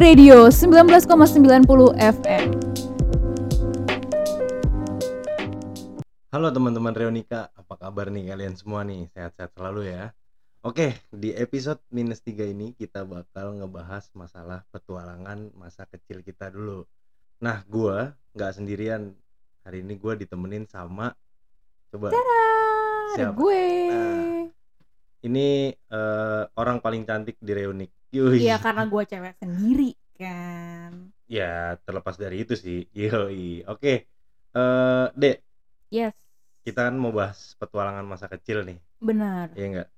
Radio 19,90 FM. Halo teman-teman Reonika, apa kabar nih kalian semua nih? Sehat-sehat selalu ya. Oke, di episode minus 3 ini kita bakal ngebahas masalah petualangan masa kecil kita dulu. Nah, gua nggak sendirian. Hari ini gua ditemenin sama coba Tada, ada Siapa? gue. Nah. ini eh, orang paling cantik di Reonik. Yui. Iya karena gue cewek sendiri kan. Ya, terlepas dari itu sih. Yoi. Oke. Eh, Dek, Yes, kita kan mau bahas petualangan masa kecil nih. benar. Iya enggak?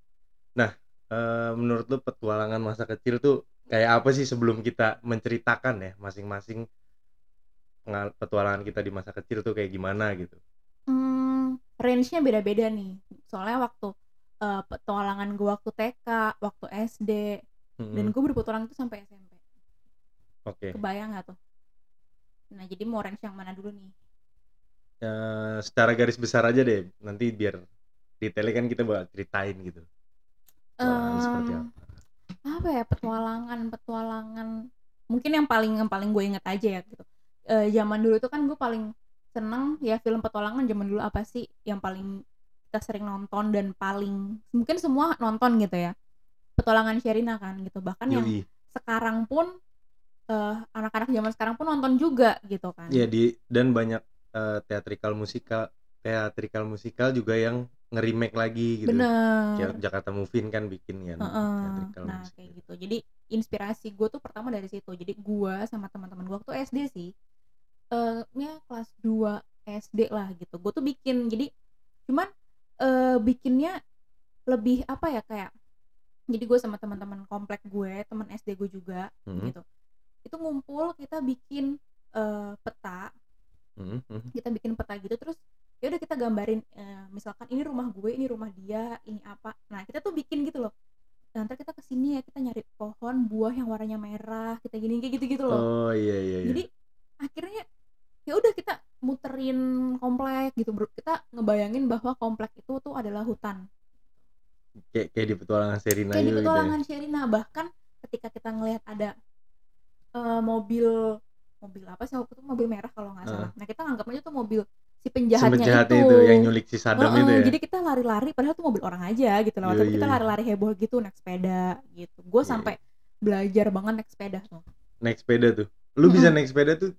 Nah, eh, menurut lu petualangan masa kecil tuh kayak apa sih sebelum kita menceritakan ya masing-masing petualangan kita di masa kecil tuh kayak gimana gitu? Hmm, range-nya beda-beda nih. Soalnya waktu eh, petualangan gue waktu TK, waktu SD, gue berpetualang itu sampai SMP. Oke. Kebayang nggak tuh? Nah jadi mau range yang mana dulu nih? Eh, secara garis besar aja deh. Nanti biar detailnya kan kita bakal ceritain gitu. Petualangan seperti apa? apa ya petualangan petualangan mungkin yang paling yang paling gue inget aja ya gitu Eh, zaman dulu tuh kan gue paling seneng ya film petualangan zaman dulu apa sih yang paling kita sering nonton dan paling mungkin semua nonton gitu ya petualangan Sherina kan gitu bahkan yang Yoi. sekarang pun eh, anak-anak zaman sekarang pun nonton juga gitu kan Iya di dan banyak eh, teatrikal musikal teatrikal musikal juga yang nge-remake lagi gitu. bener Jakarta Movie kan bikin kan Heeh. teatrikal Nah musical. kayak gitu. Jadi inspirasi gue tuh pertama dari situ. Jadi gue sama teman-teman gue waktu SD sih, eh ya kelas 2 SD lah gitu. Gue tuh bikin. Jadi cuman eh bikinnya lebih apa ya kayak. Jadi gue sama teman-teman komplek gue, teman SD gue juga Mhm. gitu. Itu ngumpul kita bikin eh peta. Mhm. Kita bikin peta gitu terus ya udah kita gambarin eh, misalkan ini rumah gue, ini rumah dia, ini apa. Nah kita tuh bikin gitu loh nah, ntar kita ke sini ya kita nyari pohon buah yang warnanya merah kita gini kayak gitu gitu loh Oh iya iya iya. jadi akhirnya ya udah kita muterin komplek gitu bro kita ngebayangin bahwa komplek itu tuh adalah hutan kayak kayak di petualangan Serina kayak di gitu ya. petualangan Sherina bahkan ketika kita ngelihat ada eh, mobil mobil apa sih waktu itu mobil merah kalau nggak salah nah kita anggap aja tuh mobil si penjahatnya Semenjahat itu, itu yang nyulik si Saddam Heeh, itu ya. Jadi kita lari-lari padahal tuh mobil orang aja gitu loh. Iya, Tapi iya, kita iya. lari-lari heboh gitu naik sepeda gitu. Gue Iya, sampai belajar banget naik sepeda tuh. Naik sepeda tuh. Lu bisa naik sepeda tuh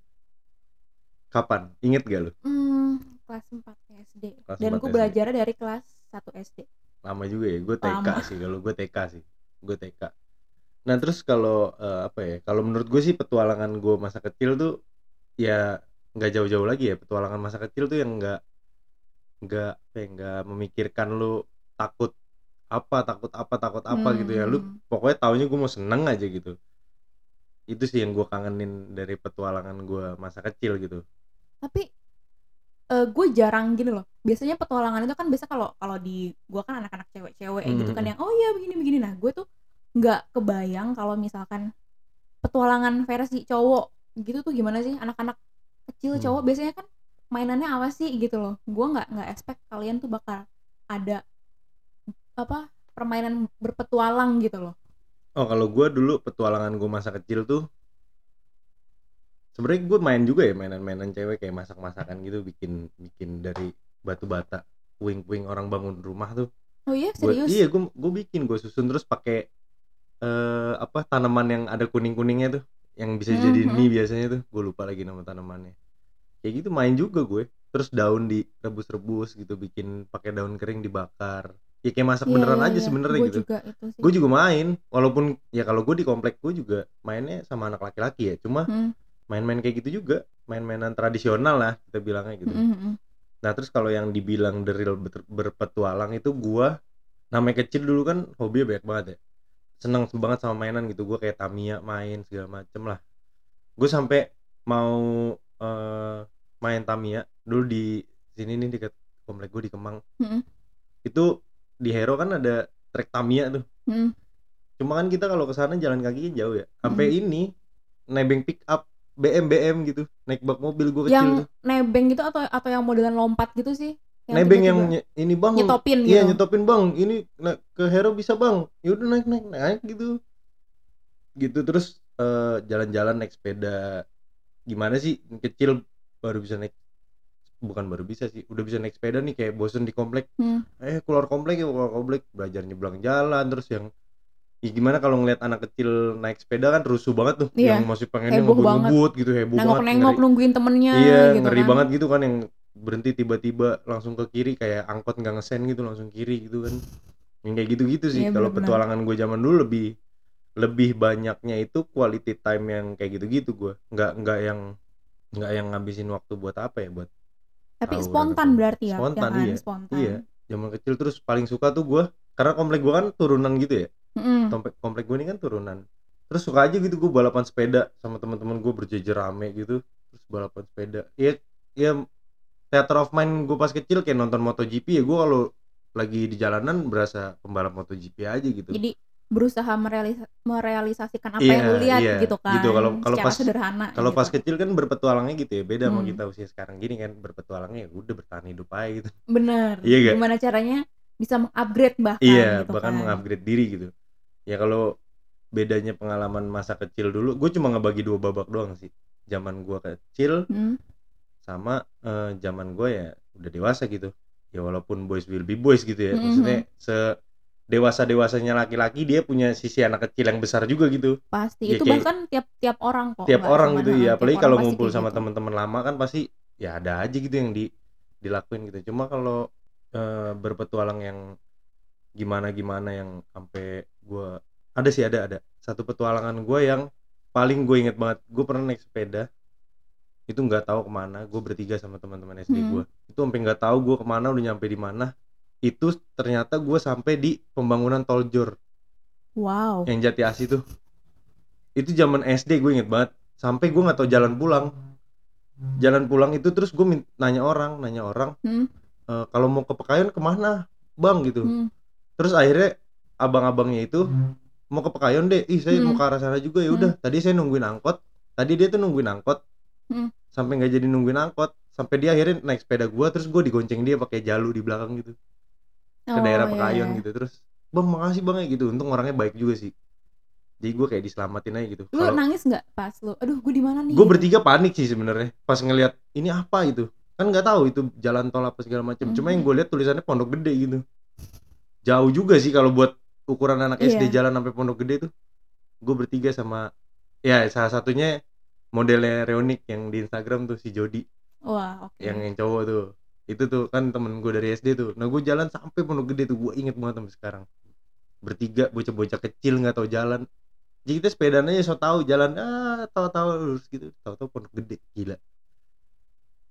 kapan? Ingat gak lu? Hmm, kelas 4 SD. Kelas Dan 4 gue belajar dari kelas 1 SD. Lama juga ya. Gue TK Lama. sih kalau gue TK sih. Gue TK. Nah terus kalau eh, apa ya? Kalau menurut gue sih petualangan gue masa kecil tuh ya nggak jauh-jauh lagi ya. Petualangan masa kecil tuh yang nggak nggak apa ya, nggak memikirkan lu takut apa takut apa takut apa gitu ya. Lu Hmm. pokoknya taunya gue mau seneng aja gitu. Itu sih yang gue kangenin dari petualangan gue masa kecil gitu. Tapi eh gue jarang gini loh. Biasanya petualangan itu kan biasa kalau kalau di gue kan anak-anak cewek-cewek gitu kan Hmm. yang oh iya begini begini. Nah gue tuh nggak kebayang kalau misalkan petualangan versi cowok gitu tuh gimana sih anak-anak kecil Hmm. cowok biasanya kan mainannya apa sih gitu loh. Gue nggak nggak expect kalian tuh bakal ada apa permainan berpetualang gitu loh. Oh kalau gue dulu petualangan gue masa kecil tuh sebenarnya gue main juga ya mainan-mainan cewek kayak masak-masakan gitu bikin bikin dari batu bata puing-puing orang bangun rumah tuh Oh iya Gua- serius? iya gue gue bikin gue susun terus pakai eh apa tanaman yang ada kuning-kuningnya tuh yang bisa jadi Mhm. mie biasanya tuh gue lupa lagi nama tanamannya kayak gitu main juga gue terus daun direbus-rebus gitu bikin pakai daun kering dibakar ya kayak masak Iya, beneran iya, aja iya. sebenarnya Gua gitu juga itu sih. gue juga main walaupun ya kalau gue di komplek gue juga mainnya sama anak laki-laki ya cuma Hmm. Main-main kayak gitu juga. Main-mainan tradisional lah kita bilangnya gitu. Mm, mm, mm. nah terus kalau yang dibilang the real ber- berpetualang itu gue namanya kecil dulu kan hobi banyak banget ya. Seneng banget sama mainan gitu. Gue kayak Tamiya main segala macem lah. Gue sampai mau eh, main Tamiya dulu di sini nih dekat komplek gue di Kemang. Mm-mm. itu di Hero kan ada trek Tamiya tuh. Mm. cuma kan kita kalau ke sana jalan kaki jauh ya. Sampai ini nebeng pick up BM BM gitu. Naik bak mobil gue kecil Yang tuh. nebeng gitu atau atau yang modelan lompat gitu sih? nebeng yang nye- ini bang. nyetopin gitu. iya nyetopin bang. Ini na- ke Hero bisa bang. Yaudah naik naik naik gitu. Gitu terus eh, jalan-jalan naik sepeda. Gimana sih? Kecil baru bisa naik bukan baru bisa sih. Udah bisa naik sepeda nih kayak bosen di komplek. Hmm. eh keluar komplek ya keluar komplek. Belajar nyebrang jalan terus yang ya gimana kalau ngeliat anak kecil naik sepeda kan rusuh banget tuh Iya. yang masih Heboh ngebut-ngebut gitu heboh banget Nengok-nengok ngeri. nungguin temennya iya gitu ngeri kan. banget gitu kan yang berhenti tiba-tiba langsung ke kiri kayak angkot nggak ngesen gitu langsung kiri gitu kan yang kayak gitu-gitu sih Iya, kalau petualangan gue zaman dulu lebih lebih banyaknya itu quality time yang kayak gitu-gitu gue nggak nggak yang nggak yang ngabisin waktu buat apa ya buat Tapi Tawuran spontan berarti ya, Spontan, ya kan? iya. Spontan. iya zaman kecil terus paling suka tuh gue karena komplek gue kan turunan gitu ya Mm-mm. komplek gue ini kan turunan terus suka aja gitu gue balapan sepeda sama teman-teman gue berjejer rame gitu terus balapan sepeda ya ya theater of mind gue pas kecil kayak nonton MotoGP ya gue kalau lagi di jalanan berasa pembalap MotoGP aja gitu Jadi berusaha merealis- merealisasikan apa Iya, yang lu lihat iya. gitu kan. Gitu, kalau- kalau pas- sederhana. kalau gitu. pas kecil kan berpetualangnya gitu ya beda sama Hmm. kita usia sekarang gini kan berpetualangnya ya udah bertahan hidup aja gitu bener. Iya? Gimana caranya bisa mengupgrade bahkan iya gitu bahkan kan. mengupgrade diri gitu ya kalau bedanya pengalaman masa kecil dulu gue cuma ngebagi dua babak doang sih zaman gue kecil Hmm. sama eh, zaman gue ya udah dewasa gitu ya walaupun boys will be boys gitu ya Mhm. maksudnya se dewasa dewasanya laki-laki dia punya sisi anak kecil yang besar juga gitu Pasti Ya, itu kayak- bahkan tiap tiap orang kok. tiap orang gitu ya apalagi kalau ngumpul sama gitu. teman-teman lama kan pasti ya ada aja gitu yang di dilakuin gitu cuma kalau eh, berpetualang yang gimana gimana yang sampai gua ada sih ada ada. Satu petualangan gue yang paling gue inget banget gue pernah naik sepeda. Itu nggak tahu ke mana gue bertiga sama teman-teman SD Hmm. gue itu sampai nggak tahu gue ke mana udah nyampe di mana. Itu ternyata gue sampai di pembangunan tol Jor. Wow. yang Jati Asih tuh. Itu zaman SD gue inget banget. Sampai gue nggak tahu jalan pulang. Jalan pulang itu terus gue nanya orang nanya orang Hmm. "Eh, kalau mau ke Pekayon ke mana? Bang gitu. Hmm. terus akhirnya abang-abangnya itu mau ke Pekayon deh. Ih saya mau Hmm. ke arah sana juga. Ya udah tadi saya nungguin angkot. Tadi dia tuh nungguin angkot. Hmm. sampai nggak jadi nungguin angkot. Sampai dia akhirnya naik sepeda gua terus gue digonceng dia pakai jalu di belakang gitu. Ke Oh, daerah iya, Pekayon iya. gitu. Terus bang makasih bang ya gitu. Untung orangnya baik juga sih. Jadi gue kayak diselamatin aja gitu. Lu Kalau- nangis nggak pas lu? Aduh, gue di mana nih? gue gitu. bertiga panik sih sebenarnya. Pas ngelihat ini apa itu? Kan nggak tahu itu jalan tol apa segala macam cuma Mhm. yang gue lihat tulisannya Pondok Gede gitu. Jauh juga sih kalau buat ukuran anak SD Iya. jalan sampai Pondok Gede tuh gue bertiga sama ya salah satunya modelnya Reonik yang di Instagram tuh si Jody. Wah, oke. yang yang cowok tuh. Itu tuh kan temen gue dari SD tuh. Nah gue jalan sampai Pondok Gede tuh gue inget banget sampai sekarang. Bertiga bocah-bocah kecil nggak tahu jalan. Jadi kita sepedaan aja so tahu jalan ah tahu-tahu lurus gitu. Tahu-tahu Pondok Gede gila.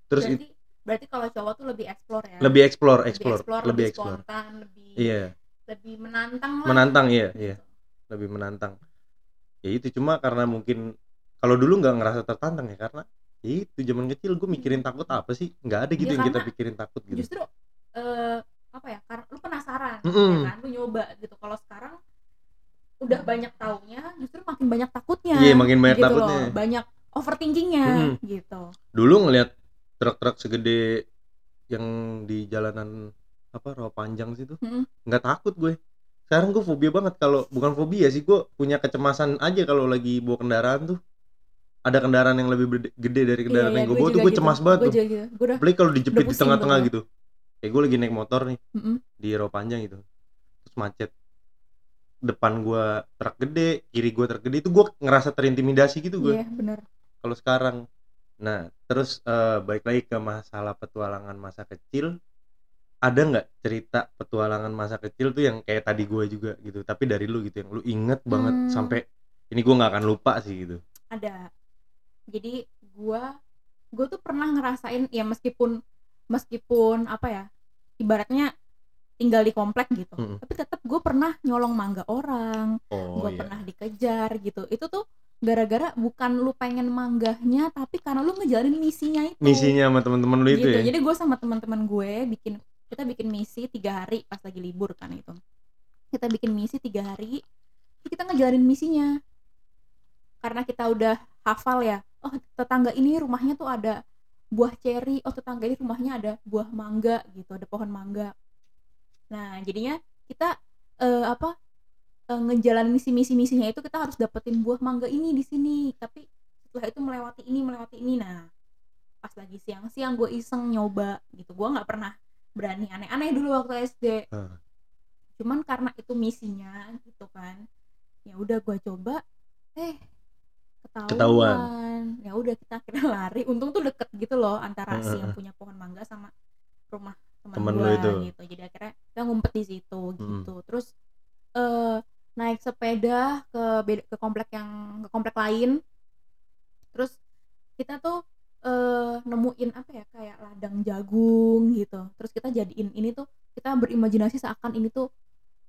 Terus berarti it- berarti kalau cowok tuh lebih explore ya. lebih explore lebih explore explore, lebih lebih explore. spontan, lebih iya lebih menantang lah. menantang iya gitu. iya lebih menantang ya itu cuma karena mungkin kalau dulu nggak ngerasa tertantang ya karena ya itu zaman kecil gue mikirin takut apa sih nggak ada gitu Ya, yang kita pikirin takut gitu Justru eh, apa ya? Karena lu penasaran, Mm-mm. ya kan? Lu nyoba gitu. Kalau sekarang udah banyak taunya, justru makin banyak takutnya. Iya, makin banyak gitu takutnya. Loh. Banyak overthinkingnya Mm-mm. gitu. dulu ngelihat truk-truk segede yang di jalanan apa rawa panjang situ Mm-mm. nggak takut gue. Sekarang gue fobia banget. Kalau bukan fobia sih gue punya kecemasan aja kalau lagi bawa kendaraan tuh. Ada kendaraan yang lebih gede dari kendaraan yang gue bawa tuh gue cemas banget Gue tuh. gitu. Udah apalagi kalau dijepit di tengah-tengah gitu. Kayak gue lagi naik motor nih Mm-mm. di rawa panjang gitu. Terus macet. Depan gue truk gede kiri gue truk gede itu gue ngerasa terintimidasi gitu gue. Iya, bener. kalau sekarang. Nah terus eh, balik lagi ke masalah petualangan masa kecil ada nggak cerita petualangan masa kecil tuh yang kayak tadi gue juga gitu tapi dari lu gitu yang lu inget banget Hmm. sampai ini gue nggak akan lupa sih gitu. Ada. Jadi gua gua tuh pernah ngerasain ya meskipun meskipun apa ya ibaratnya tinggal di komplek gitu Mm-mm. tapi tetap gue pernah nyolong mangga orang oh gue pernah dikejar gitu. Itu tuh gara-gara bukan lu pengen manggahnya tapi karena lu ngejalanin misinya itu. Misinya sama teman-teman lu itu gitu. ya? Jadi gue sama teman-teman gue bikin kita bikin misi tiga hari pas lagi libur kan itu. Kita bikin misi tiga hari kita ngejalanin misinya. Karena kita udah hafal ya oh tetangga ini rumahnya tuh ada buah ceri oh tetangga ini rumahnya ada buah mangga gitu ada pohon mangga. Nah jadinya kita eh, apa eh, ngejalanin si misi-misinya itu kita harus dapetin buah mangga ini di sini. Tapi setelah itu melewati ini melewati ini. Nah pas lagi siang-siang gue iseng nyoba gitu. Gue nggak pernah berani aneh-aneh dulu waktu SD Ah. cuman karena itu misinya gitu kan. Ya udah gue coba eh ketahuan, Ketahuan. ya udah kita akhirnya lari. Untung tuh deket gitu loh antara si yang punya pohon mangga sama rumah teman gue itu. gitu. Jadi akhirnya kita ngumpet di situ gitu. Terus eh naik sepeda ke beda- ke komplek yang ke komplek lain. Terus kita tuh eh nemuin apa ya kayak ladang jagung gitu terus kita jadiin ini tuh kita berimajinasi seakan ini tuh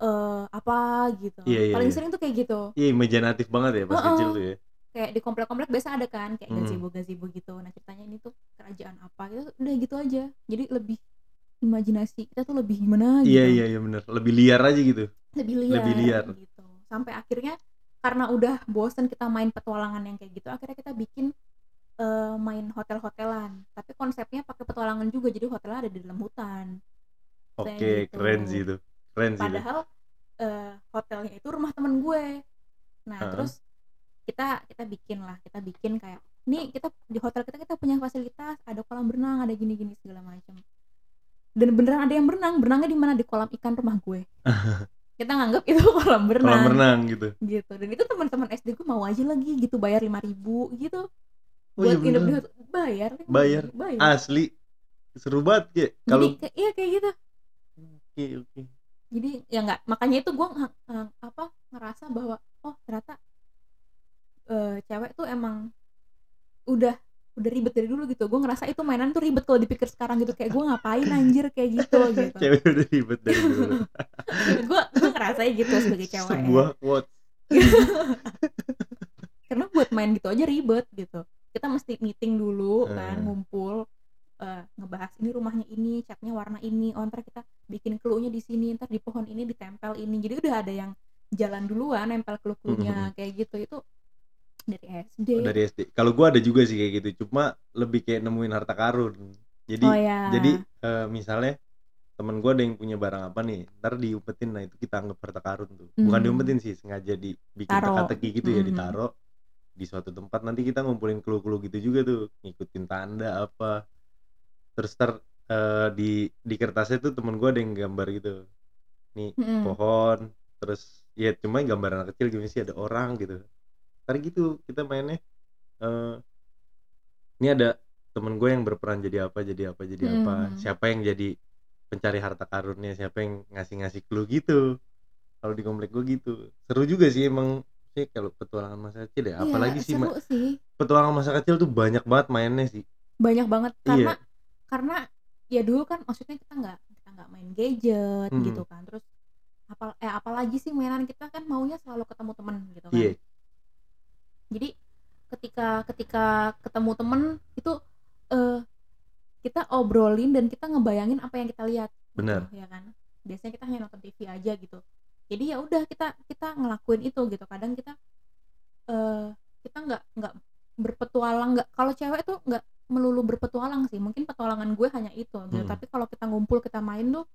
eh apa gitu Iya, iya, paling iya. sering tuh kayak gitu Iya imajinatif banget ya pas Heeh. kecil tuh ya. kayak di komplek-komplek biasa ada kan kayak Hmm. gazebo gazebo gitu nah ceritanya ini tuh kerajaan apa gitu udah gitu aja jadi lebih imajinasi kita tuh lebih gimana gitu Iya iya iya bener. Lebih liar aja gitu. lebih liar, Lebih liar. gitu sampai akhirnya karena udah bosen kita main petualangan yang kayak gitu akhirnya kita bikin eh, main hotel-hotelan. Tapi konsepnya pakai petualangan juga jadi hotelnya ada di dalam hutan. Oke gitu. keren sih itu. Keren sih itu. padahal eh, hotelnya itu rumah temen gue. Nah Heeh. terus kita kita bikin lah. Kita bikin kayak nih kita di hotel kita kita punya fasilitas. Ada kolam berenang ada gini-gini segala macam dan beneran ada yang berenang. Berenangnya di mana? Di kolam ikan rumah gue. Kita nganggap itu kolam berenang, Kolam renang gitu. gitu. Dan itu teman-teman SD gue mau aja lagi gitu. Bayar lima ribu gitu Oh iya buat nginep di hotel bayar Bayar. bayar Asli. Seru banget ya. Kalau iya kayak gitu oke oke. jadi ya nggak makanya itu gue apa ngerasa bahwa oh ternyata eh, cewek tuh emang udah udah ribet dari dulu gitu gue ngerasa itu mainan tuh ribet kalau dipikir sekarang gitu kayak gue ngapain anjir kayak gitu gitu Cewek udah ribet dari dulu. gue gue ngerasa gitu sebagai cewek. Sebuah quote. karena buat main gitu aja ribet gitu kita mesti meeting dulu kan Hmm. ngumpul eh, ngebahas ini rumahnya ini catnya warna ini oh ntar kita bikin clue-nya di sini ntar di pohon ini ditempel ini jadi udah ada yang jalan duluan nempel clue-cluenya kayak gitu itu dari SD Oh, dari SD. Kalau gua ada juga sih kayak gitu. Cuma lebih kayak nemuin harta karun. Jadi oh ya jadi eh, misalnya temen gua ada yang punya barang apa nih ntar diumpetin nah itu kita anggap harta karun tuh bukan Hmm. diumpetin sih sengaja dibikin teka-teki gitu ya Mhm. ditaro di suatu tempat nanti kita ngumpulin clue-clue gitu juga tuh ngikutin tanda apa. Terus ter eh, di di kertasnya tuh temen gua ada yang gambar gitu. Nih Mm-mm. pohon terus ya cuma gambar anak kecil gimana sih ada orang gitu. Ntar gitu kita mainnya. Eh ini ada temen gue yang berperan jadi apa jadi apa jadi apa. Mhm. siapa yang jadi pencari harta karunnya siapa yang ngasih ngasih clue gitu. Kalau di komplek gue gitu. Seru juga sih emang sih kalau petualangan masa kecil ya. Iya, apalagi sih Ma- sih. petualangan masa kecil tuh banyak banget mainnya sih. Banyak banget. Karena Iya. karena ya dulu kan maksudnya kita nggak kita nggak main gadget Mm-mm. gitu kan. Terus apa eh apalagi sih mainan kita kan maunya selalu ketemu temen gitu kan. Iya. Jadi ketika ketika ketemu temen itu eh kita obrolin dan kita ngebayangin apa yang kita lihat benar. gitu, ya kan. Biasanya kita hanya nonton TV aja gitu jadi ya udah kita kita ngelakuin itu gitu. Kadang kita eh kita nggak nggak berpetualang nggak kalau cewek tuh nggak melulu berpetualang sih. Mungkin petualangan gue hanya itu gitu. Hmm. tapi kalau kita ngumpul kita main tuh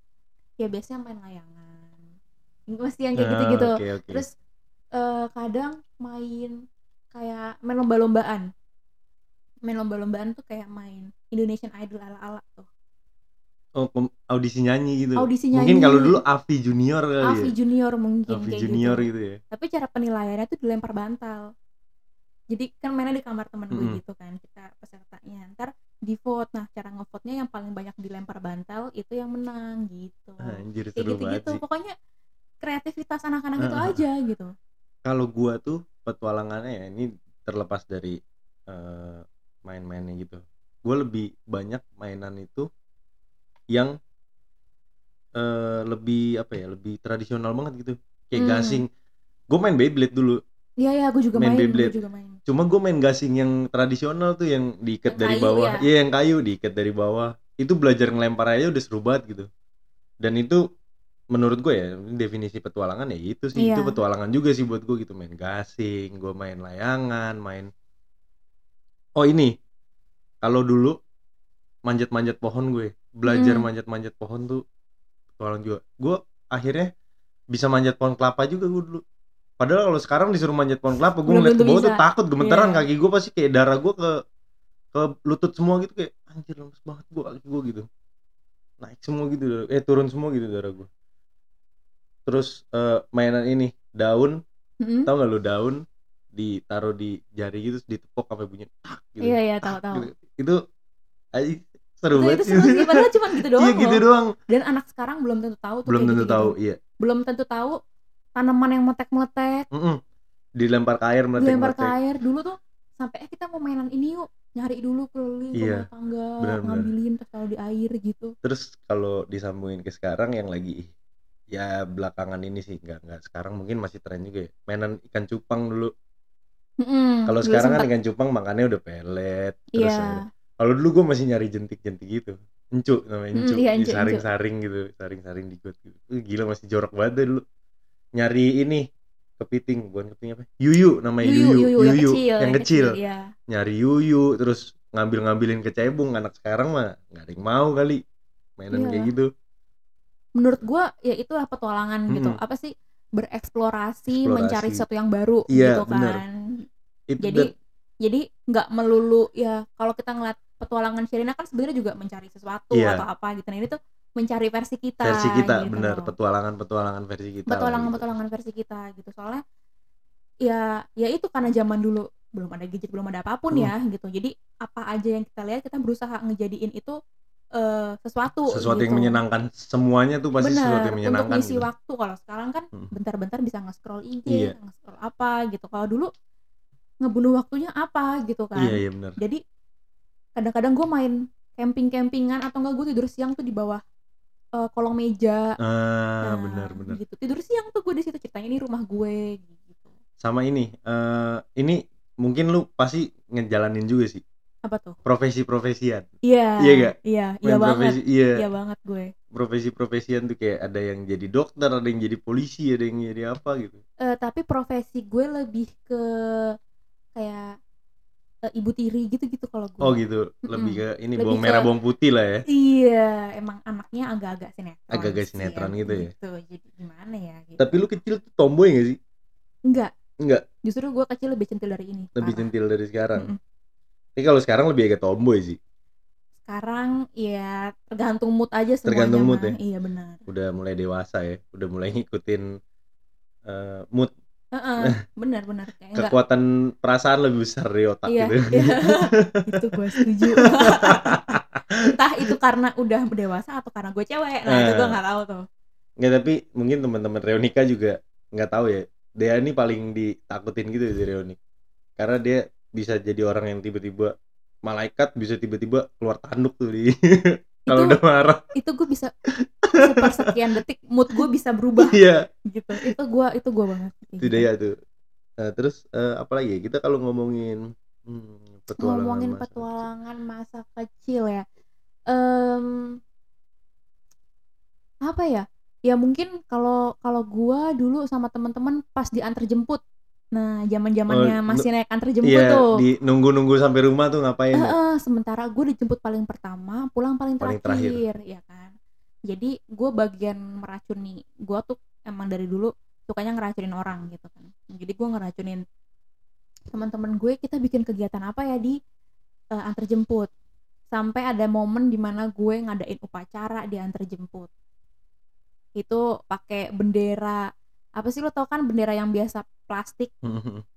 ya biasanya main layangan. Masih yang kayak Ah, gitu gitu oke, oke. terus eh, kadang main kayak main lomba-lombaan. Main lomba-lombaan tuh kayak main Indonesian Idol ala-ala tuh oh, kom- audisi nyanyi gitu. Audisi mungkin nyanyi. kalau dulu Avi Junior kali Avi ya. Junior mungkin Avi kayak Junior gitu. gitu ya. Tapi cara penilaiannya tuh dilempar bantal. Jadi kan mainnya di kamar temen gue Mm-mm. gitu kan kita pesertanya. Ntar di vote. Nah cara ngevote-nya yang paling banyak dilempar bantal itu yang menang gitu. Anjir kayak seru gitu banget gitu sih. Pokoknya kreativitas anak-anak itu Ah, ah, aja gitu. Kalau gua tuh petualangannya ya ini terlepas dari eh, main-mainnya gitu. Gua lebih banyak mainan itu yang eh, lebih apa ya lebih tradisional banget gitu. Kayak Hmm. gasing. Gue main Beyblade dulu. Iya ya gue juga Main main, Beyblade. juga main. Cuma gue main gasing yang tradisional tuh yang diikat Yang dari kayu bawah. ya? iya yang kayu diikat dari bawah. Itu belajar ngelempar aja udah seru banget gitu. Dan itu menurut gue ya ini definisi petualangan ya itu sih. Itu Iya. petualangan juga sih buat gue gitu. Main gasing gue main layangan main oh ini. Kalau dulu manjat-manjat pohon gue belajar Hmm. manjat-manjat pohon tuh petualang juga gue akhirnya bisa manjat pohon kelapa juga gue dulu padahal kalau sekarang disuruh manjat pohon kelapa gue ngeliat ke bawah tuh takut gemeteran Iya. kaki gue pasti kayak darah gue ke ke lutut semua gitu kayak anjir lemes banget gue kaki gue gitu naik semua gitu eh turun semua gitu darah gue terus eh, mainan ini daun Mm-mm. tau gak lu daun ditaruh di jari gitu ditepok sampai bunyi tak gitu Iya iya tahu tahu. gitu. itu seru Itu, banget. itu seru sih padahal cuma gitu doang iya gitu loh. doang. Dan anak sekarang belum tentu tahu tuh belum tentu gitu-gitu. tahu iya. Belum tentu tahu tanaman yang meletek-meletek, Mm-mm. dilempar ke air meletek dilempar ke air. Dulu tuh sampai eh kita mau mainan ini yuk nyari dulu keliling ke Iya, rumah tangga benar-benar. ngambilin terus taruh di air gitu. Terus kalau disambungin ke sekarang yang lagi ya belakangan ini sih nggak nggak. Sekarang mungkin masih tren juga ya. Mainan ikan cupang dulu. Mm-mm, kalau sekarang kan ikan cupang makannya udah pelet terus iya. ya. Kalau dulu gue masih nyari jentik-jentik gitu. Encu namanya Mm, encu. iya, encu, disaring-saring gitu saring-saring di got gitu. Gila masih jorok banget deh dulu. Nyari ini kepiting. Bukan kepiting apa? Yuyu namanya yuyu, yuyu. Yuyu, yang kecil yang kecil. iya. Nyari yuyu terus ngambil-ngambilin kecebong. Anak sekarang mah nggak ada yang mau kali mainan Iya. kayak gitu. Menurut gua ya itulah petualangan gitu. Mm-mm. apa sih? Bereksplorasi Eksplorasi. mencari sesuatu yang baru Iya, gitu kan. Bener. itu jadi dan- jadi nggak melulu ya kalau kita ngeliat petualangan Sherina kan sebenarnya juga mencari sesuatu Iya. atau apa gitu nah ini tuh mencari versi kita versi kita gitu bener loh. petualangan-petualangan versi kita lah petualangan gitu. petualangan versi kita gitu soalnya ya ya itu karena zaman dulu belum ada gadget belum ada apa pun Hmm. ya gitu jadi apa aja yang kita lihat kita berusaha ngejadiin itu eh, sesuatu sesuatu yang gitu. menyenangkan semuanya tuh pasti sesuatu Bener, yang menyenangkan untuk ngisi gitu. waktu kalau sekarang kan Hmm. bentar-bentar bisa nge-scroll IG, Iya. nge-scroll apa gitu. Kalau dulu ngebunuh waktunya apa gitu kan. iya iya bener Jadi kadang-kadang gue main camping-campingan atau enggak gue tidur siang tuh di bawah eh, kolong meja. ah Nah, bener bener Gitu. Tidur siang tuh gue di situ ceritanya ini rumah gue gitu. sama ini eh ini mungkin lu pasti ngejalanin juga sih Apa tuh? profesi-profesian Iya. Iya nggak? Iya, iya Main banget. profesi iya Iya banget gue. profesi-profesian tuh kayak ada yang jadi dokter ada yang jadi polisi ada yang jadi apa gitu Eh, tapi profesi gue lebih ke kayak eh, ibu tiri gitu-gitu kalau gue. oh gitu lebih ke ini Lebih bawang ke- merah bawang putih lah ya Iya, emang anaknya agak-agak sinetron. Agak-agak sih sinetron gitu ya? Gitu. Jadi gimana ya? Gitu. tapi lu kecil tuh tomboy gak sih enggak, enggak justru gue kecil lebih centil dari ini. lebih sekarang. centil dari sekarang Mm-mm. tapi kalau sekarang lebih agak tomboy sih Sekarang ya tergantung mood aja semuanya. Tergantung mood mah. ya? Iya benar. udah mulai dewasa ya udah mulai ngikutin eh, mood Heeh, benar benar kayak enggak. kekuatan perasaan lebih besar dari otak Iya, gitu iya. itu gue setuju. Entah itu karena udah dewasa atau karena gue cewek. Nah, itu gue Eh. nggak tahu tuh. nggak tapi mungkin teman-teman Reonika juga nggak tahu ya dia ini paling ditakutin gitu dari Reonik karena dia bisa jadi orang yang tiba-tiba malaikat bisa tiba-tiba keluar tanduk tuh di kalau udah marah Itu gue bisa sepersekian detik mood gue bisa berubah iya gitu. Itu gue itu gue banget. kayak itu gitu. tuh nah, terus eh, apa lagi ya? kita kalau ngomongin hmm, petualangan ngomongin masa petualangan masa kecil ya Em, apa ya ya mungkin kalau kalau gua dulu sama teman-teman pas diantar jemput nah zaman zamannya Oh, masih naik antar jemput iya tuh. di nunggu-nunggu sampai rumah tuh ngapain ya? eh, sementara gue dijemput paling pertama pulang paling Paling terakhir, ya kan? Jadi gue bagian meracuni gue tuh emang dari dulu sukanya ngeracunin orang gitu kan. Jadi gue ngeracunin teman-teman gue kita bikin kegiatan apa ya di eh, antar jemput sampai ada momen di mana gue ngadain upacara di antar jemput itu pakai bendera apa sih lo tau kan bendera yang biasa plastik?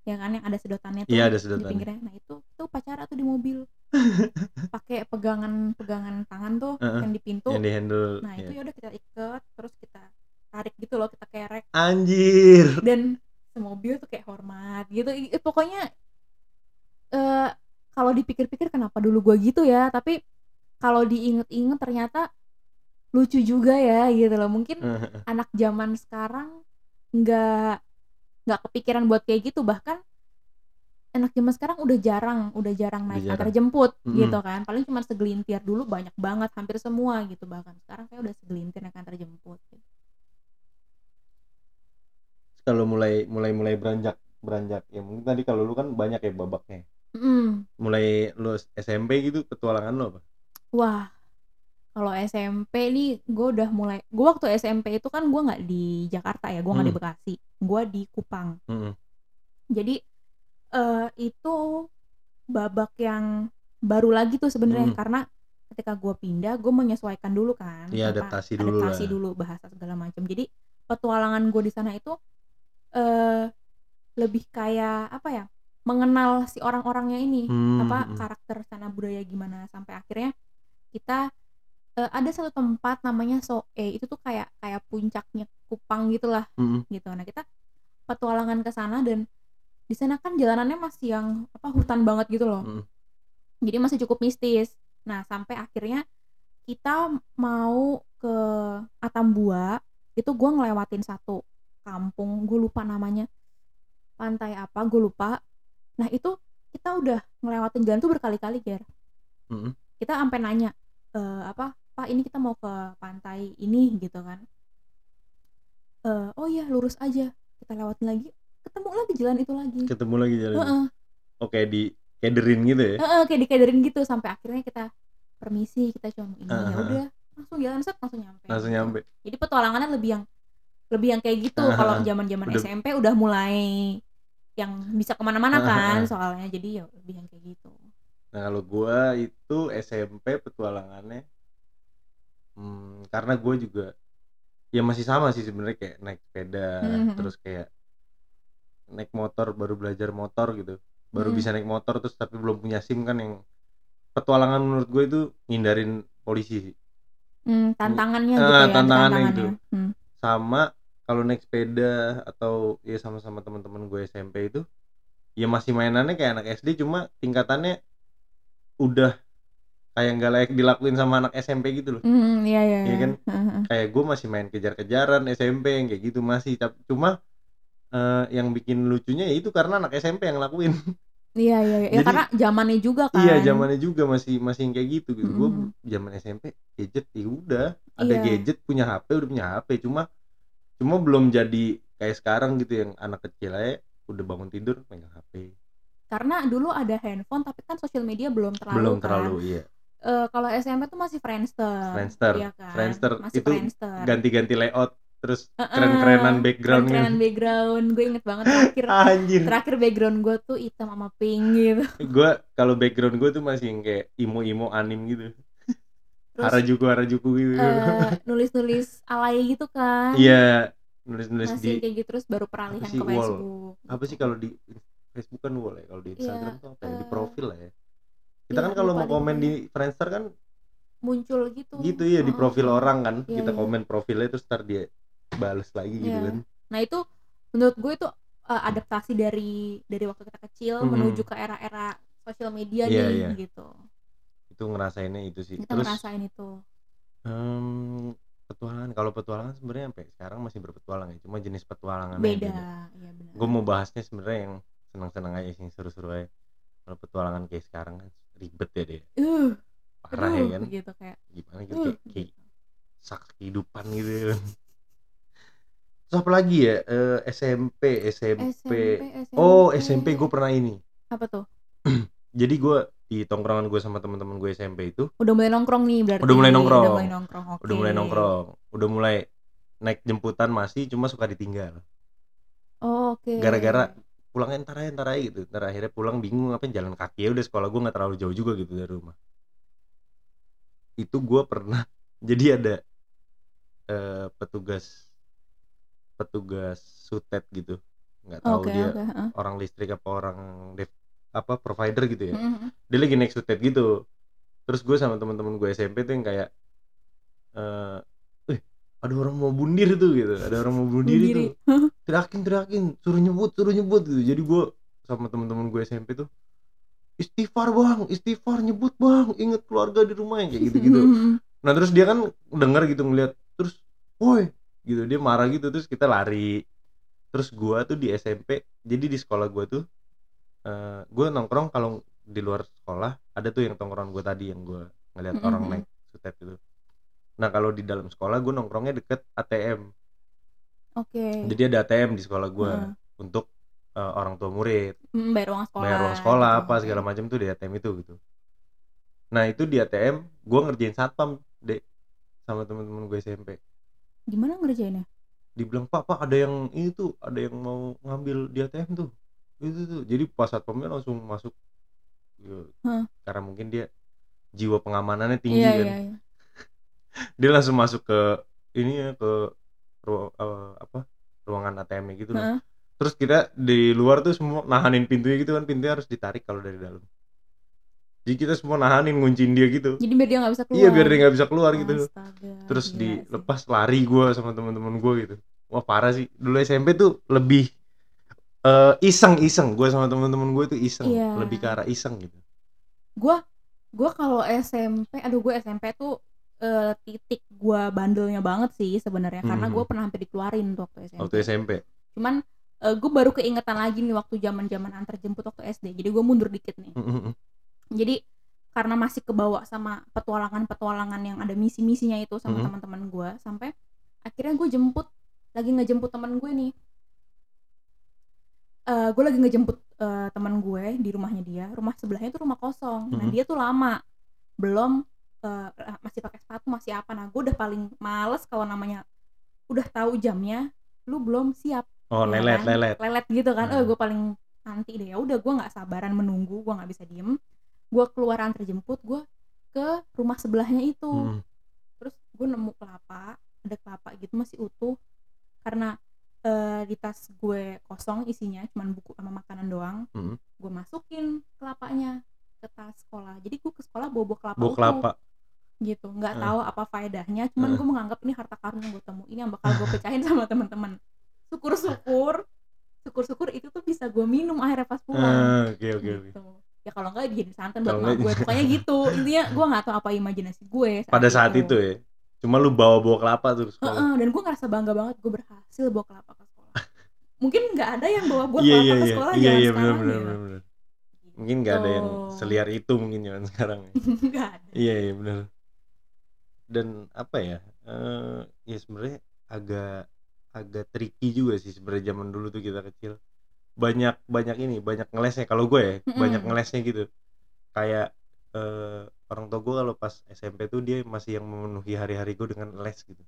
Ya kan yang ada sedotannya tuh Iya, ada di sedotannya. pinggirnya nah itu itu upacara tuh di mobil. Pakai pegangan pegangan tangan tuh Heeh, yang di pintu. yang di handle nah itu ya. ya udah kita ikat terus kita tarik gitu loh kita kerek. Anjir. Dan semobil tuh kayak hormat gitu. I- pokoknya eh kalau dipikir-pikir kenapa dulu gua gitu ya? Tapi kalau diinget-inget ternyata lucu juga ya gitu loh. Mungkin anak zaman sekarang nggak nggak kepikiran buat kayak gitu bahkan anak zaman sekarang udah jarang udah jarang naik jarang. antar jemput Mm-mm. gitu kan paling cuma segelintir dulu banyak banget hampir semua gitu bahkan sekarang kayak udah segelintir naik antar jemput gitu. kalau mulai mulai mulai beranjak beranjak ya mungkin tadi kalau lu kan banyak ya babaknya Mm. mulai lu SMP gitu petualangan lu apa wah Kalau SMP nih gue udah mulai gue waktu SMP itu kan gue nggak di Jakarta ya, gue nggak di Hmm. Bekasi, gue di Kupang. Mm-mm. Jadi eh itu babak yang baru lagi tuh sebenarnya Hmm. karena ketika gue pindah gue menyesuaikan dulu kan apa, adaptasi dulu adaptasi lah. dulu bahasa segala macam jadi petualangan gue di sana itu eh lebih kayak apa ya mengenal si orang-orangnya ini Hmm, apa hmm. karakter sana budaya gimana sampai akhirnya kita eh, ada satu tempat namanya Soe itu tuh kayak kayak puncaknya Kupang gitulah Mm-mm. gitu nah kita petualangan ke sana dan di sana kan jalanannya masih yang apa hutan banget gitu loh Mm. jadi masih cukup mistis nah sampai akhirnya kita mau ke Atambua itu gue ngelewatin satu kampung gue lupa namanya pantai apa gue lupa nah itu kita udah ngelewatin jalan tuh berkali-kali Ger Mm-mm. kita sampai nanya "Eh, apa pak ini kita mau ke pantai ini gitu kan. Eh, oh iya lurus aja kita lewatin lagi ketemu lagi jalan itu lagi. Ketemu lagi jalan. Heeh, oke di kederin gitu ya? Heeh, kayak dikaderin gitu sampai akhirnya kita permisi kita cuma ini ya Heeh. udah langsung jalan set langsung nyampe. Langsung nyampe. Jadi petualangannya lebih yang lebih yang kayak gitu. Heeh. kalau zaman zaman Udah- SMP udah mulai yang bisa ke mana-mana Heeh, kan heeh. soalnya. Jadi ya lebih yang kayak gitu. Nah kalau gua itu SMP petualangannya hmm, karena gue juga ya masih sama sih sebenarnya kayak naik sepeda Mhm. terus kayak naik motor baru belajar motor gitu baru Mhm. bisa naik motor terus tapi belum punya sim kan yang petualangan menurut gue itu ngindarin polisi sih. Hmm, tantangannya Ah, gitu ya tantangannya itu. Hmm. sama kalau naik sepeda atau ya sama-sama teman-teman gue SMP itu ya masih mainannya kayak anak SD cuma tingkatannya udah kayak nggak layak dilakuin sama anak SMP gitu loh Hmm, iya iya. Iya kan? Heeh. kayak gue masih main kejar-kejaran SMP yang kayak gitu masih cuma eh, yang bikin lucunya ya itu karena anak SMP yang lakuin Iya iya iya. Ya, Jadi- karena zamannya juga kan. iya zamannya juga masih masih kayak gitu gitu gue Mhm. zaman SMP gadget ya udah ada Iya. gadget punya HP udah punya HP cuma cuma belum jadi kayak sekarang gitu yang anak kecil aja udah bangun tidur pegang HP Karena dulu ada handphone tapi kan sosial media belum terlalu belum kan. terlalu iya Eh, kalau SMP tuh masih Friendster. Friendster. Iya kan? Friendster Masih itu ganti-ganti layout terus keren-kerenan background keren-kerenan gitu. background. Gue inget banget terakhir anjir terakhir background gue tuh hitam sama pink gitu. gue kalau background gue tuh masih yang kayak imo-imo anim gitu Terus harajuku harajuku gitu eh, nulis-nulis alay gitu kan. iya nulis-nulis Masih di kayak gitu terus baru peralihan sih, ke wall? Facebook. apa sih kalau di Facebook kan boleh kalau di Instagram Iya, tuh apa ya di eh, profil lah ya kita iya, kan kalau lupa mau komen di Friendster kan muncul gitu. gitu ya di Heeh, profil orang kan Iya, kita iya. komen profilnya terus ntar dia bales lagi gitu Iya. kan Nah itu menurut gue itu uh, adaptasi dari dari waktu kita kecil Mhm. menuju ke era-era sosial media Iya, nih iya. gitu. itu ngerasainnya itu sih Kita terus ngerasain itu. em, petualangan kalau petualangan sebenarnya sampai sekarang masih berpetualang ya cuma jenis petualangan Beda, iya benar. gue mau bahasnya sebenarnya yang senang-senang aja sih seru-seru aja kalau petualangan kayak sekarang kan ribet ya deh Uh, parah aduh, ya kan gitu kayak. gimana gitu Uh, kayak, kayak gitu. sak kehidupan gitu ya kan. terus apa lagi ya Eh, SMP, SMP SMP, SMP. oh SMP gue pernah ini Apa tuh? jadi gue di tongkrongan gue sama teman-teman gue SMP itu Udah mulai nongkrong nih berarti. Udah mulai nongkrong. Udah mulai nongkrong. Oke. udah mulai nongkrong udah mulai naik jemputan masih cuma suka ditinggal Oh, Oke. gara-gara pulangnya ntar aja ntar aja gitu. Ntar akhirnya pulang bingung apa jalan kaki ya udah sekolah gue nggak terlalu jauh juga gitu dari rumah. Itu gue pernah jadi ada eh, petugas petugas sutet gitu. Nggak tahu Oke, dia heeh. orang listrik apa orang dev, apa provider gitu ya. Mm-mm. dia lagi naik sutet gitu. Terus gue sama teman-teman gue SMP tuh yang kayak eh ada orang mau bundir tuh gitu. Ada orang mau bunuh diri Berdiri. tuh teriakin teriakin. Suruh nyebut suruh nyebut gitu. Jadi gue sama teman-teman gue SMP tuh istighfar bang. Istighfar nyebut bang. Inget keluarga di rumah kayak gitu gitu nah terus dia kan denger gitu ngeliat. Terus woi gitu. Dia marah gitu. Terus kita lari. Terus gua tuh di SMP jadi di sekolah gua tuh eh gua nongkrong kalau di luar sekolah ada tuh yang tongkrongan gua tadi yang gua ngeliat Mm-mm. orang naik sutet itu nah kalau di dalam sekolah gua nongkrongnya deket ATM Oke. jadi ada ATM di sekolah gua Heeh. untuk eh, orang tua murid Mm, bayar uang sekolah. bayar uang sekolah gitu. apa segala macam tuh di ATM itu gitu nah itu di ATM gua ngerjain satpam dek sama teman-teman gue SMP gimana ngerjainnya dibilang pak pak ada yang ini tuh ada yang mau ngambil di ATM tuh itu tuh jadi pas satpamnya langsung masuk Ya, Hah. karena mungkin dia jiwa pengamanannya tinggi iya kan iya iya dia langsung masuk ke ini ya ke ru- eh, apa ruangan ATM gitu lah. Heeh. terus kita di luar tuh semua nahanin pintunya gitu kan pintunya harus ditarik kalau dari dalam. Jadi kita semua nahanin ngunciin dia gitu. Jadi biar dia nggak bisa keluar iya biar dia nggak bisa keluar gitu Astaga, terus gila sih. dilepas lari gue sama teman-teman gue gitu. Wah parah sih. Dulu SMP tuh lebih eh, iseng-iseng. Gue sama teman-teman gue tuh iseng. Iya. lebih ke arah iseng gitu. Gue gue kalau SMP aduh gue SMP tuh eh, titik gue bandelnya banget sih sebenarnya karena Mhm. gue pernah hampir dikeluarin tuh waktu SMP waktu SMP cuman gue baru keingetan lagi nih waktu zaman zaman antar jemput waktu SD jadi gue mundur dikit nih jadi karena masih kebawa sama petualangan-petualangan yang ada misi-misinya itu sama Mhm. teman-teman gue sampai akhirnya gue jemput lagi ngejemput teman gue nih Eh gue lagi ngejemput eh, teman gue di rumahnya dia rumah sebelahnya tuh rumah kosong nah Mhm. dia tuh lama belum eh, masih pakai sepatu masih apa. Nah gue udah paling males kalau namanya udah tahu jamnya lu belum siap. Oh ya lelet kan? lelet. Lelet gitu kan. Hmm. eh gue paling nanti deh ya udah gue nggak sabaran menunggu gue nggak bisa diem. Gue keluar antar jemput gue ke rumah sebelahnya itu. Mm. terus gue nemu kelapa ada kelapa gitu masih utuh. Karena eh, di tas gue kosong isinya cuman buku sama makanan doang Mm. gue masukin kelapanya ke tas sekolah. Jadi gue ke sekolah bawa bawa kelapa Bawa utuh. kelapa gitu. Nggak tahu apa faedahnya cuman Eh. gue menganggap ini harta karun yang gue temuin yang bakal gue pecahin sama teman-teman syukur-syukur syukur-syukur itu tuh bisa gue minum akhirnya pas pulang. Ah, oke oke oke. Gitu. Ya kalau nggak dijadiin santan buat mak gue pokoknya gitu. Intinya gue nggak tahu apa imajinasi gue pada saat itu. ya. Cuma lu bawa bawa kelapa ke sekolah. Heeh, dan gue ngerasa bangga banget gue berhasil bawa kelapa ke sekolah. Mungkin nggak ada yang bawa buah iya kelapa iya ke iya. sekolah iya zaman iya benar sekarang benar ya. benar benar. mungkin nggak ada yang Gitu. seliar itu mungkin zaman sekarang ya. nggak ada. Iya iya benar dan apa ya eh ya sebenarnya agak agak tricky juga sih sebenarnya zaman dulu tuh kita kecil banyak banyak ini banyak ngelesnya kalau gue ya Mm-mm. banyak ngelesnya gitu kayak eh, orang tua gue kalau pas SMP tuh dia masih yang memenuhi hari-hari gue dengan les gitu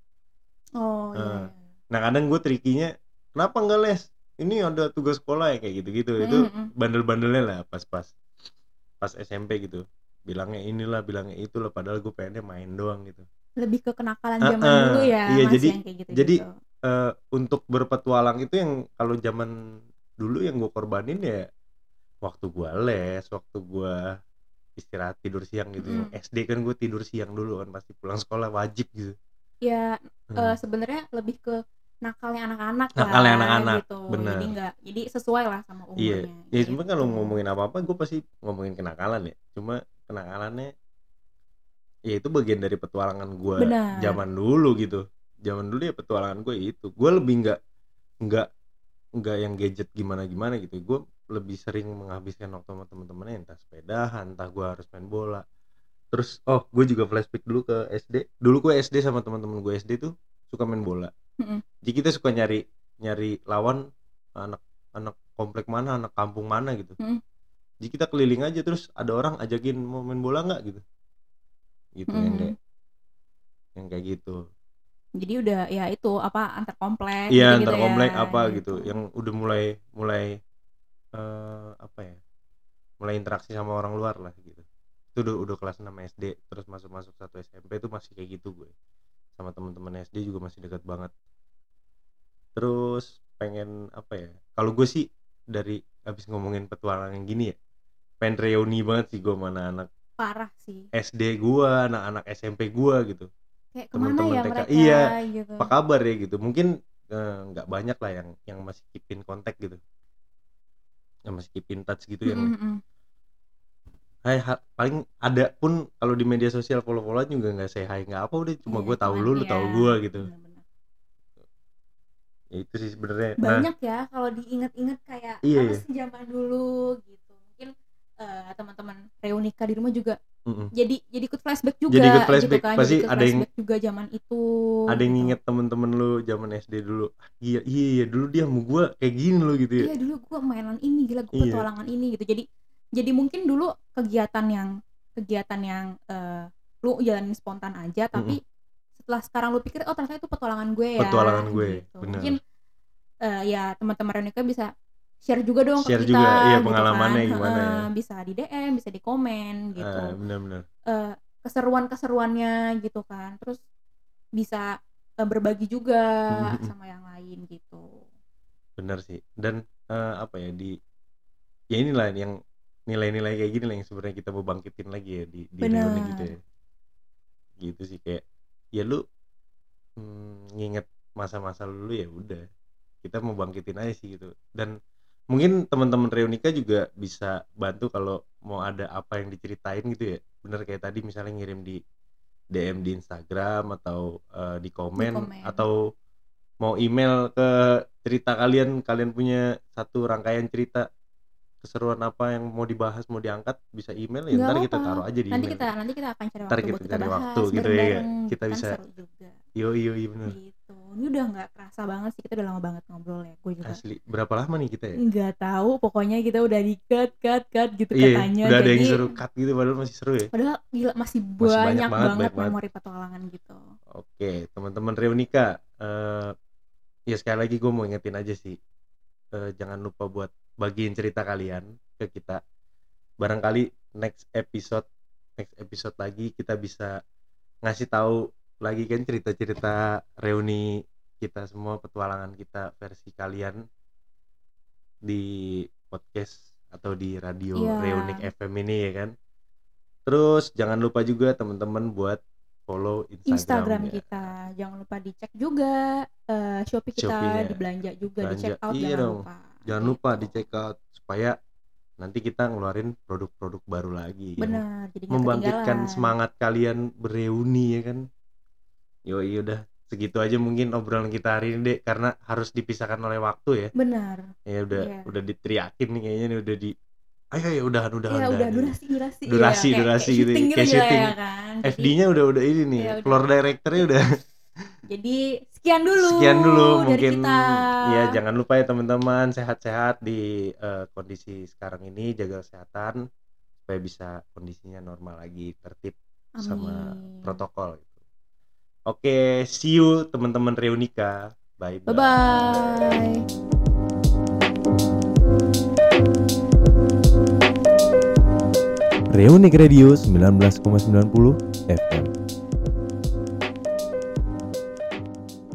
oh iya, iya. nah kadang gue trikinya kenapa nggak les ini ada tugas sekolah ya kayak gitu-gitu itu Mm-mm. bandel-bandelnya lah pas-pas pas SMP gitu bilangnya inilah bilangnya itulah padahal gue pengennya main doang gitu lebih ke kenakalan zaman ah. dulu ya Iya, masih jadi- yang kayak gitu jadi eh, untuk berpetualang itu yang kalau zaman dulu yang gue korbanin ya waktu gue les waktu gue istirahat tidur siang gitu. Yang SD kan gue tidur siang dulu kan pasti pulang sekolah wajib gitu ya Hmm. eh, sebenarnya lebih ke nakalnya anak-anak Nakalnya anak-anak, gitu benar. jadi nggak jadi sesuai lah sama Iya, umurnya ya cuma kalau gitu. ngomongin apa-apa gue pasti ngomongin kenakalan ya. Cuma kenakalannya ya itu bagian dari petualangan gue zaman dulu gitu. Zaman dulu ya petualangan gue itu. Gue lebih nggak nggak nggak yang gadget gimana gimana gitu. Gue lebih sering menghabiskan waktu sama teman-temannya entah sepedahan, entah gue harus main bola. Terus oh gue juga flashback dulu ke SD. Dulu gue SD sama teman-teman gue SD tuh suka main bola. Mm-mm. Jadi kita suka nyari nyari lawan anak anak komplek mana, anak kampung mana gitu. Mm. Jadi kita keliling aja terus ada orang ajakin mau main bola nggak gitu. Gitu yang Mm. kayak yang kayak gitu. jadi udah ya itu apa antar komplek Iya gitu-gitu antar ya, komplek apa gitu. yang udah mulai mulai eh apa ya mulai interaksi sama orang luar lah gitu itu udah udah kelas 6 SD terus masuk masuk satu SMP itu masih kayak gitu gue sama teman-teman SD juga masih dekat banget terus pengen apa ya kalau gue sih dari habis ngomongin petualangan gini ya pengen reuni banget sih gue mana anak parah sih SD gue anak-anak SMP gue gitu kayak ke mana Temen-temen ya TK. mereka Iya, gitu apa kabar ya gitu mungkin eh, nggak banyak lah yang yang masih keep in kontak gitu yang masih keep in touch gitu yang Mm-mm-mm. hai ha- paling ada pun kalau di media sosial follow followan juga nggak say hi nggak apa udah cuma Iya, gue tahu lu lu iya, tahu gue gitu. Ya itu sih sebenarnya nah banyak ya kalau diinget-inget kayak Iya, apa iya. sih zaman dulu gitu mungkin eh, teman-teman reunika di rumah juga mm-mm. jadi jadi ikut flashback juga Jadi ikut flashback. gitu kan Pasti jadi ikut ada yang- juga zaman itu ada yang gitu. nginget temen-temen lu zaman SD dulu iya iya iya, dulu dia sama gue kayak gini lo gitu ya iya dulu gua mainan ini gila gua Iya. petualangan ini gitu jadi jadi mungkin dulu kegiatan yang kegiatan yang eh, lu jalanin spontan aja tapi setelah sekarang lu pikir oh ternyata itu petualangan gue ya Petualangan gue, gitu. bener. mungkin eh, ya teman-teman Renika bisa share juga dong Share ke kita juga, iya, gitu pengalamannya kan. gimana ya. Bisa di DM bisa di komen gitu Ah, benar-benar Eh, keseruan-keseruannya gitu kan terus bisa eh, berbagi juga Mhm. sama yang lain gitu benar sih dan eh, apa ya di ya inilah yang nilai-nilai kayak gini lah yang sebenarnya kita mau bangkitin lagi ya di di Benar. gitu ya gitu sih kayak ya lu hmm, nginget masa-masa dulu ya udah. Kita mau bangkitin aja sih gitu. Dan mungkin teman-teman Reunika juga bisa bantu kalau mau ada apa yang diceritain gitu ya. Bener kayak tadi misalnya ngirim di DM di Instagram atau eh, di komen komen. atau mau email ke cerita kalian. Kalian punya satu rangkaian cerita keseruan apa yang mau dibahas mau diangkat bisa email ya ntar kita taruh aja di nanti email. kita nanti kita akan cari Ntar waktu kita cari bahas. waktu gitu ya, Kita kan bisa- yo yo bener. Gitu. Ini udah nggak kerasa banget sih kita udah lama banget ngobrol ya gue juga asli. Berapa lama nih kita ya? Nggak tahu pokoknya kita udah di cut cut cut gitu iya katanya. udah ada yang seru cut gitu padahal masih seru ya. Padahal gila masih banyak banyak, banget, banget, memori petualangan gitu. Oke, teman-teman Reunika, eh ya sekali lagi gue mau ingetin aja sih, eh, jangan lupa buat bagiin cerita kalian ke kita. Barangkali next episode, next episode lagi kita bisa ngasih tahu lagi kan cerita-cerita reuni kita semua, petualangan kita versi kalian di podcast atau di radio Iya. Reunik FM ini ya kan. Terus jangan lupa juga teman-teman buat follow Instagram, Instagram ya. kita jangan lupa dicek juga eh, Shopee kita Shopee-nya. dibelanja juga Belanja. di check out Iya jangan dong. lupa Jangan lupa Gitu. di check out supaya nanti kita ngeluarin produk-produk baru lagi yang benar jadi membangkitkan semangat kalian bereuni ya kan. Yo udah segitu aja mungkin obrolan kita hari ini deh karena harus dipisahkan oleh waktu ya. benar Ya udah Iya. udah diteriakin nih kayaknya nih udah di ayo ayo udahan udahan ya udah udahan. durasi durasi Durasi, iya, kayak- durasi kayak gitu ya, syuting kayak gitu syuting. ya kan FD-nya udah udah ini nih, Ya udah. floor directornya udah jadi sekian dulu sekian dulu dari mungkin kita ya jangan lupa ya teman-teman sehat-sehat di eh, kondisi sekarang ini jaga kesehatan supaya bisa kondisinya normal lagi tertib sama Amin. protokol gitu. Oke, see you teman-teman Reunika. Bye bye bye Reunik Radio 19,90 FM.